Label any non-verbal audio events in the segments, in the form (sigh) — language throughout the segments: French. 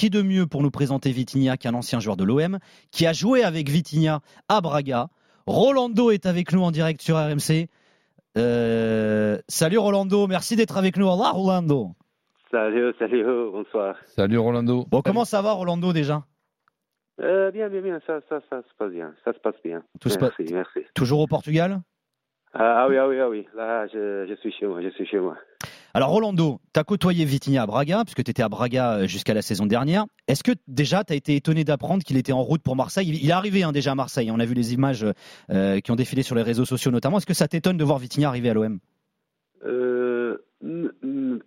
qui de mieux pour nous présenter Vitinha qu'un ancien joueur de l'OM, qui a joué avec Vitinha à Braga. Rolando est avec nous en direct sur RMC. Euh, salut Rolando, merci d'être avec nous. Au revoir Rolando. Salut, salut, bonsoir. Salut Rolando. Bon, comment ça va Rolando déjà? Euh, Bien, bien, bien, ça, ça, ça se passe bien. Ça se passe bien. Tout se merci. Toujours au Portugal? Ah, ah oui, ah oui, ah oui. Là, je, je suis chez moi, je suis chez moi. Alors Rolando, tu as côtoyé Vitinha à Braga, puisque tu étais à Braga euh, jusqu'à la saison dernière. Est-ce que déjà tu as été étonné d'apprendre qu'il était en route pour Marseille? Il est arrivé hein, déjà à Marseille, on a vu les images euh, qui ont défilé sur les réseaux sociaux notamment. Est-ce que ça t'étonne de voir Vitinha arriver à l'OM Euh,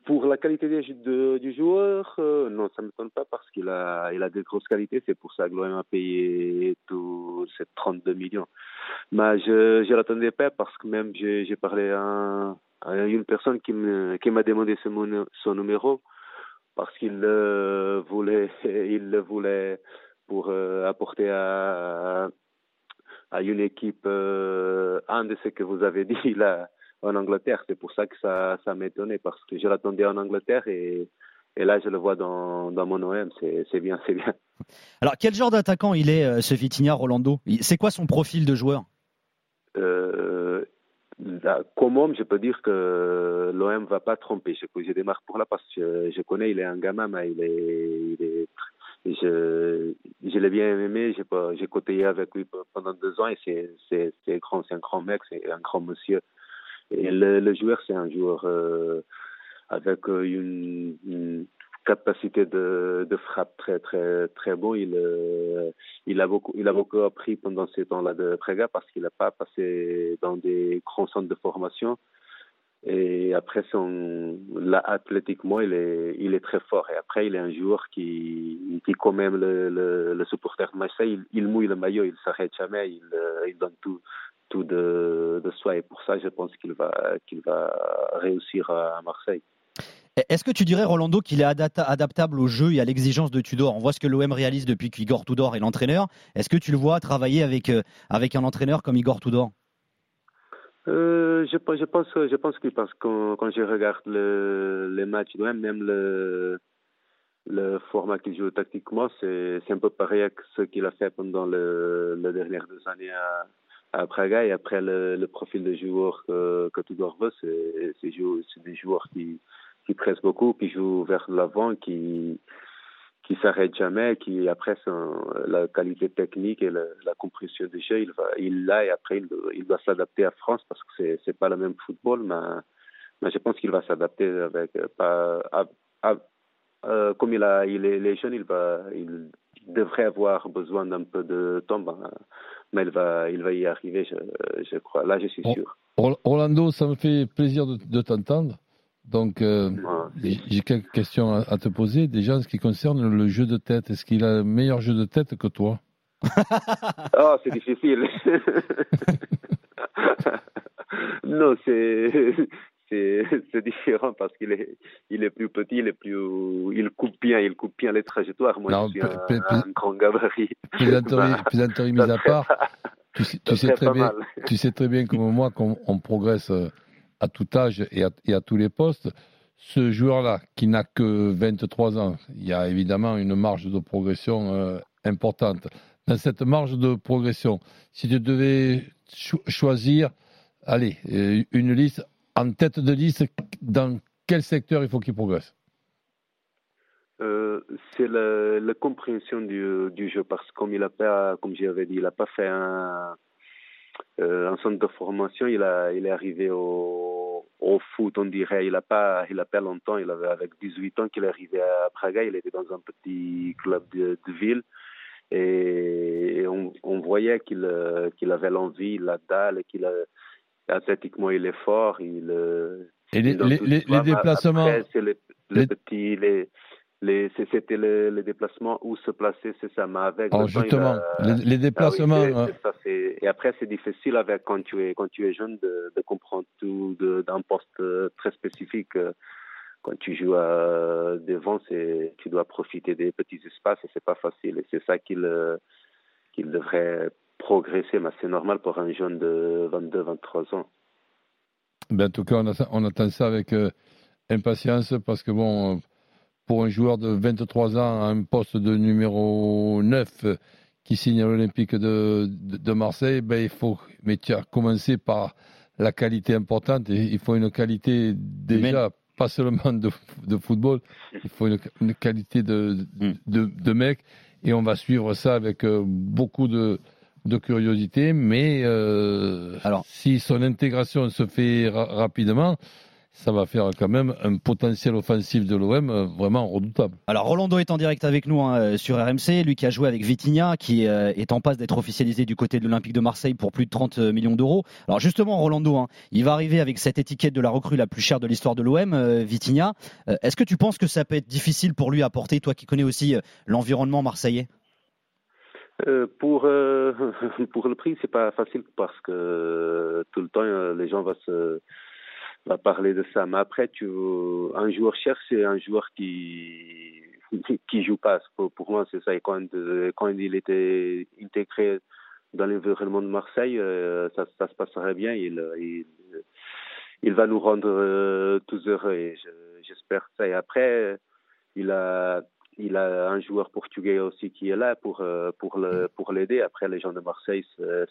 pour la qualité du joueur, non, ça ne m'étonne pas parce qu'il a, des grosses qualités. C'est pour ça que l'OM a payé tous ces 32 millions. Mais je ne l'attendais pas parce que même j'ai parlé à, à une personne qui m'a demandé son, numéro parce qu'il le voulait, (laughs) il pour euh, apporter à, une équipe euh, un de ce que vous avez dit (laughs) là en Angleterre. C'est pour ça que ça, ça m'étonnait parce que je l'attendais en Angleterre et, là je le vois dans, mon OM. C'est bien, c'est bien. Alors quel genre d'attaquant il est euh, ce Vitinha Rolando? Il- C'est quoi son profil de joueur? Euh, là, comme homme, je peux dire que l'OM va pas tromper. Je, je démarre pour là parce que je, connais, il est un gamin, mais il est, il est je, je l'ai bien aimé. J'ai j'ai côtoyé avec lui pendant deux ans et c'est, c'est, c'est grand, c'est un grand mec, c'est un grand monsieur. Et le, le joueur, c'est un joueur euh, avec euh, une, une capacité de, frappe très très très bon. Il euh, il a beaucoup il a beaucoup appris pendant ces temps-là de Praga parce qu'il n'a pas passé dans des grands centres de formation. Et après son là athlétiquement il est il est très fort et après il est un joueur qui qui quand même le le, le supporter de Marseille il, il mouille le maillot il s'arrête jamais il euh, il donne tout tout de, de soi et pour ça je pense qu'il va qu'il va réussir à Marseille. Est-ce que tu dirais, Rolando, qu'il est adapta- adaptable au jeu et à l'exigence de Tudor? On voit ce que l'OM réalise depuis qu'Igor Tudor est l'entraîneur. Est-ce que tu le vois travailler avec, euh, avec un entraîneur comme Igor Tudor? Euh, je, pense- que parce que quand, je regarde le, les matchs de l'OM, même le, le format qu'il joue tactiquement, c'est, un peu pareil que ce qu'il a fait pendant le, les dernières deux années à, à. Et après, le, le profil de joueur que, que Tudor veut, c'est des joueurs qui, qui pressent beaucoup, qui jouent vers l'avant, qui, qui s'arrête jamais, qui après son, la qualité technique et la, la compréhension du jeu, il va, il l'a et après il, doit- il doit s'adapter à France parce que c'est c'est pas le même football, mais, mais je pense qu'il va s'adapter avec euh, pas à- à- euh, comme il a il est, il est jeune, il va il devrait avoir besoin d'un peu de temps, ben, mais il va il va y arriver, je, je crois. Là, je suis sûr. Rolando, ça me fait plaisir de, de t'entendre. Donc, euh, Ouais. j'ai quelques questions à, à te poser. Déjà, en ce qui concerne le jeu de tête, est-ce qu'il a un meilleur jeu de tête que toi? Oh, (laughs) c'est difficile. (laughs) non, c'est c'est différent parce qu'il est il est plus petit, il est plus il coupe bien, il coupe bien les trajectoires. Moi, Non, je suis un, un grand gabarit. Plaisanterie, (laughs) mise à part, tu tu sais très bien, mal. tu sais très bien comme moi qu'on on progresse euh, à tout âge et à, tous les postes. Ce joueur-là, qui n'a que 23 ans, il y a évidemment une marge de progression euh, importante. Dans cette marge de progression, si tu devais cho- choisir, allez, euh, une liste en tête de liste, dans quel secteur il faut qu'il progresse? Euh, c'est la, compréhension du, jeu parce que comme il a pas, comme j'avais dit, il a pas fait un, euh, un centre de formation, il a, il est arrivé au, au foot, on dirait. Il a pas, il a pas longtemps. Il avait avec 18 ans qu'il est arrivé à Praga. Il était dans un petit club de, de ville et, et on, on voyait qu'il, euh, qu'il avait l'envie, la dalle, et qu'il athlétiquement il est fort. Il, euh, Et les, déplacements, après, c'est les, les les- petits, les, les, c'est- c'était le, le déplacement où se placer, c'est ça. Mais avec alors le temps, il justement, a- les, les ah oui, déplacements, euh, ça, et après, c'est difficile avec quand tu es quand tu es jeune de, de comprendre tout de- d'un poste euh, très spécifique. euh, Quand tu joues à devant, c'est tu dois profiter des petits espaces et c'est pas facile. Et c'est ça qu'il euh, qu'il devrait progresser, mais c'est normal pour un jeune de 22-23 ans. Ben, en tout cas, on, attend- on attend ça avec euh, impatience parce que bon, euh, pour un joueur de 23 ans à un poste de numéro 9 qui signe à l'Olympique de, de, Marseille, ben il faut mais tu as commencé par la qualité importante. Et il faut une qualité déjà, pas seulement de, de, football, il faut une, qualité de, mm. de, mec. Et on va suivre ça avec euh, beaucoup de, de curiosité. Mais euh, Alors, si son intégration se fait rapidement, ça va faire quand même un potentiel offensif de l'OM euh, vraiment redoutable. Alors Rolando est en direct avec nous hein, euh, sur RMC, lui qui a joué avec Vitinha, qui euh, est en passe d'être officialisé du côté de l'Olympique de Marseille pour plus de 30 millions d'euros. Alors justement Rolando, hein, il va arriver avec cette étiquette de la recrue la plus chère de l'histoire de l'OM, Vitinha. Est-ce que tu penses que ça peut être difficile pour lui à porter, toi qui connais aussi l'environnement marseillais? Pour (laughs) pour le prix, c'est pas facile parce que tout le temps les gens vont se va parler de ça. Mais après, tu, un joueur cher, c'est un joueur qui (laughs) qui joue pas. Pour, pour moi, c'est ça. Et quand, quand il était intégré dans l'environnement de Marseille, euh, ça, ça, se passerait bien. Il, il, il va nous rendre euh, tous heureux. J'espère ça. Et après, il a il a un joueur portugais aussi qui est là pour euh, pour le pour l'aider. Après, les gens de Marseille,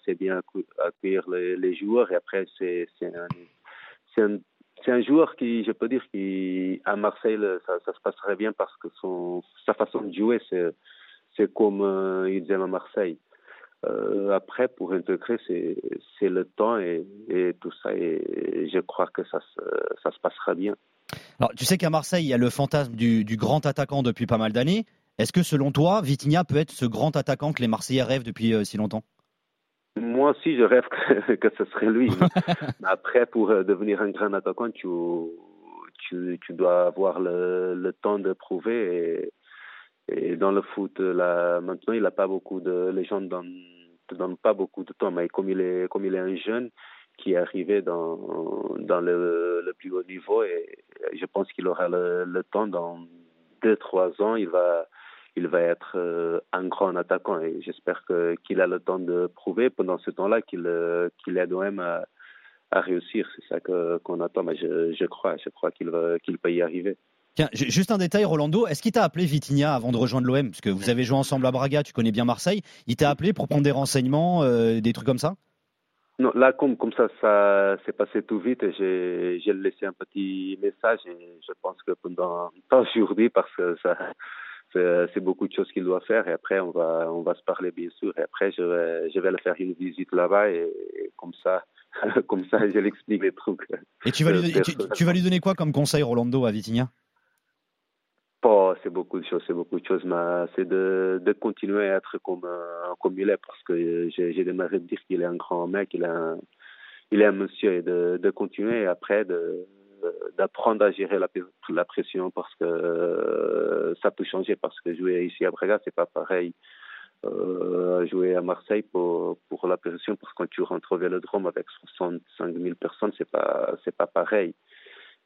c'est bien accueillir les, les joueurs. Et après, c'est c'est un c'est un, joueur qui, je peux dire, qui à Marseille, ça, se passerait bien parce que sa façon de jouer, c'est, comme euh, il aiment à Marseille. Euh, après, pour intégrer, c'est, le temps et, tout ça. Et je crois que ça, se passera bien. Alors, tu sais qu'à Marseille, il y a le fantasme du, du grand attaquant depuis pas mal d'années. Est-ce que, selon toi, Vitinha peut être ce grand attaquant que les Marseillais rêvent depuis euh, si longtemps? Moi aussi, je rêve que, (laughs) que ce serait lui. (laughs) Après, pour euh, devenir un grand attaquant, tu, tu, tu dois avoir le, le temps de prouver. Et, et dans le foot, là, maintenant, il n'a pas beaucoup de. Les gens ne te donnent pas beaucoup de temps. Mais comme il est, comme il est un jeune qui est arrivé dans, dans le, le plus haut niveau, et je pense qu'il aura le, le temps dans deux, trois ans, il va il va être euh, un grand attaquant et j'espère qu'il a le temps de prouver pendant ce temps-là qu'il euh, qu'il aide même à, à réussir. C'est ça qu'on attend, mais je, je, crois, je crois qu'il qu'il peut y arriver. Tiens, juste un détail, Rolando. Est-ce qu'il t'a appelé Vitinha avant de rejoindre l'OM Parce que vous avez joué ensemble à Braga, tu connais bien Marseille. Il t'a appelé pour prendre des renseignements, euh, des trucs comme ça? Non, là, comme, comme ça, ça s'est passé tout vite. J'ai laissé un petit message et je pense que pendant, aujourd'hui, parce que ça, c'est beaucoup de choses qu'il doit faire et après on va on va se parler bien sûr et après je vais je vais le faire une visite là-bas et, comme ça (laughs) comme ça je l'explique les trucs. Et tu vas lui tu, vas lui donner quoi comme conseil Rolando à Vitinha? Oh, c'est beaucoup de choses, c'est beaucoup de choses, mais c'est de, de continuer à être comme, euh, comme il est, parce que j'ai démarré de dire qu'il est un grand mec, il est un, il est un monsieur, et de, de continuer après de, d'apprendre à gérer la, la, pression parce que euh, ça peut changer parce que jouer ici à Braga c'est pas pareil euh, jouer à Marseille pour pour la pression parce que quand tu rentres au Vélodrome avec 65 000 personnes c'est pas c'est pas pareil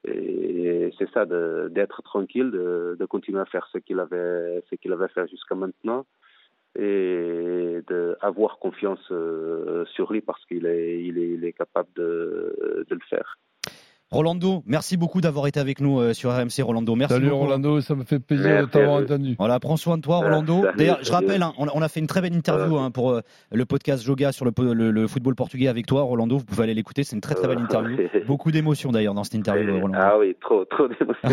et c'est ça d'être tranquille de, de, continuer à faire ce qu'il avait ce qu'il avait fait jusqu'à maintenant et d'avoir confiance euh, sur lui parce qu'il est, il est, il est capable de, de le faire. Rolando, merci beaucoup d'avoir été avec nous euh, sur RMC. Rolando, merci Salut beaucoup. Rolando, ça me fait plaisir de t'avoir entendu. Voilà, prends soin de toi, Rolando. D'ailleurs, je rappelle, hein, on, a fait une très belle interview hein, pour euh, le podcast Joga sur le, football portugais avec toi, Rolando. Vous pouvez aller l'écouter, c'est une très très belle interview. (laughs) Beaucoup d'émotions d'ailleurs dans cette interview, Rolando. Ah oui, trop, trop d'émotions.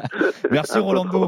(laughs) merci, Rolando.